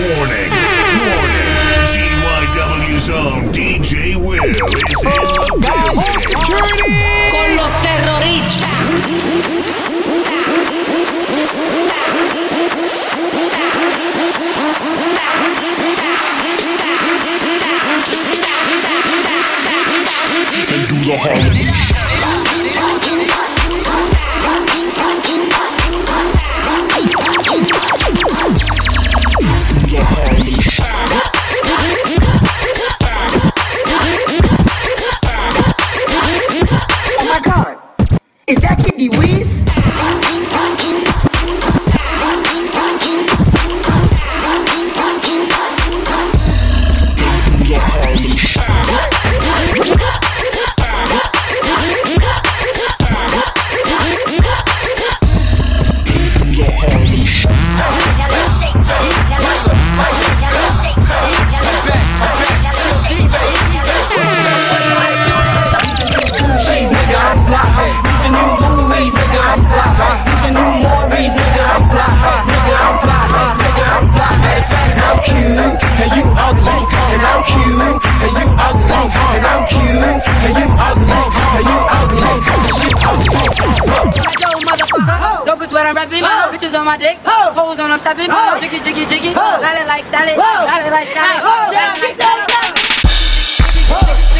Warning, warning. GYW's own DJ Will is in the building. Con los terroristas. Oh but I'm rapping. Oh. Bitches on my dick. Oh. Holes on I'm stepping. Oh. Jiggy, jiggy, jiggy. Oh. Got it like salad. Oh. Got it like salad. Oh. Got it like salad. Oh. Yeah,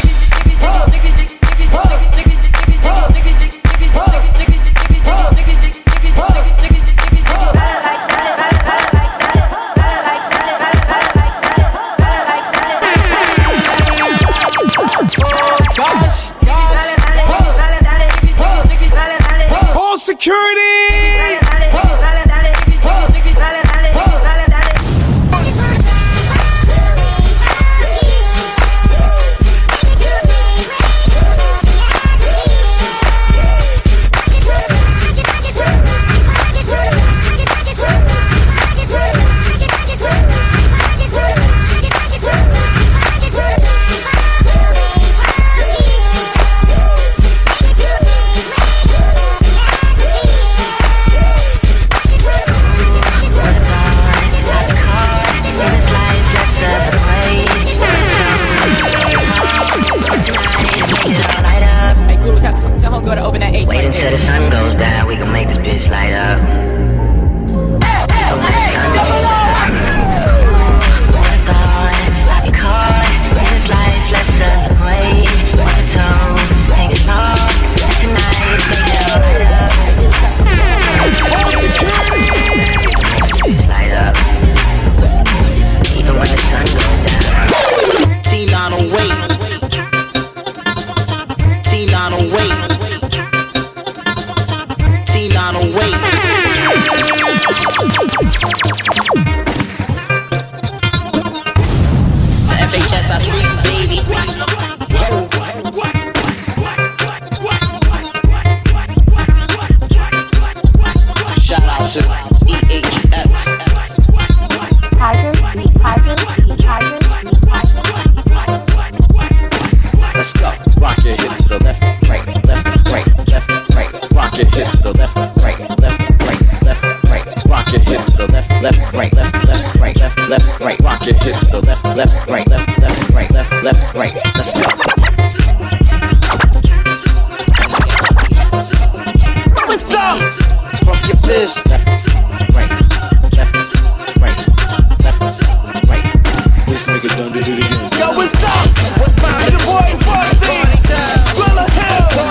T908. To FHS, I see you, baby. Shout out to right, left, left, right, left, left, right. Rock your hip to left, left, right, left, left, right, left, left, right. Let's go. What's up? Pump your fist. Left, right, left, right, left, right. This nigga done did it again. Yo, what's up? What's poppin'? Your boy Frosty. Skrilla Hill.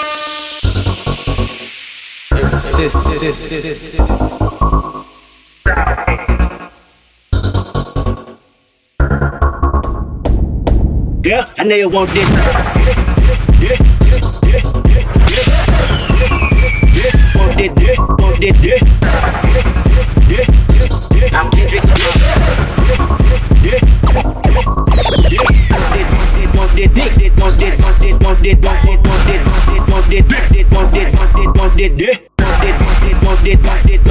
Yeah, I know you want this. Want it, want it, I'm Kendrick Lamar. Want it, want it, want it, want it, want it, want it, want it, want it, want it, want it, want it, want it, want it. Want it, it, want it.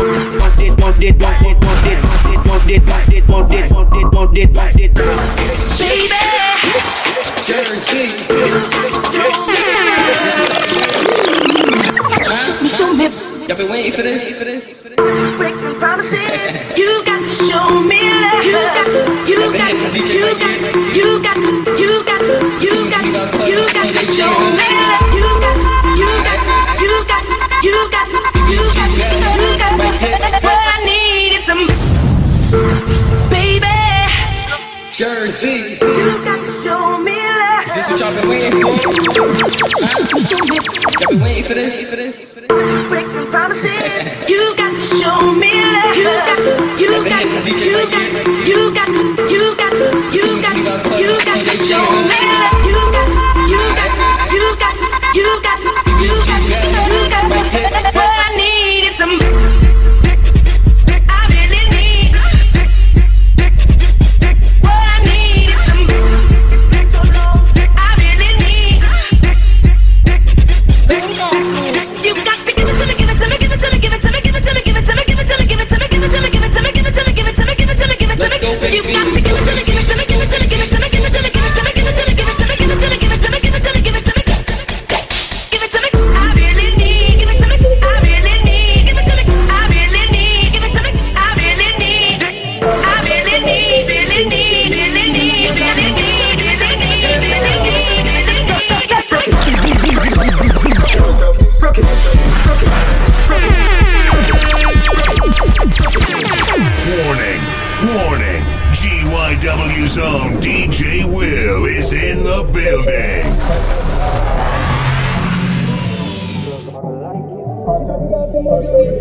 Y'all been waiting for this? You got to show me love. You got to, you got to, you got to, you got to, you got to, you got to show me love. You got to, you got to, you got to, you got to, Jersey. You got to show me love. Is this what y'all been waiting for? Y'all been waiting for this? For? For this? Break some promises. You got to show me love. You got to, you got to, you got to, you got to, you got to,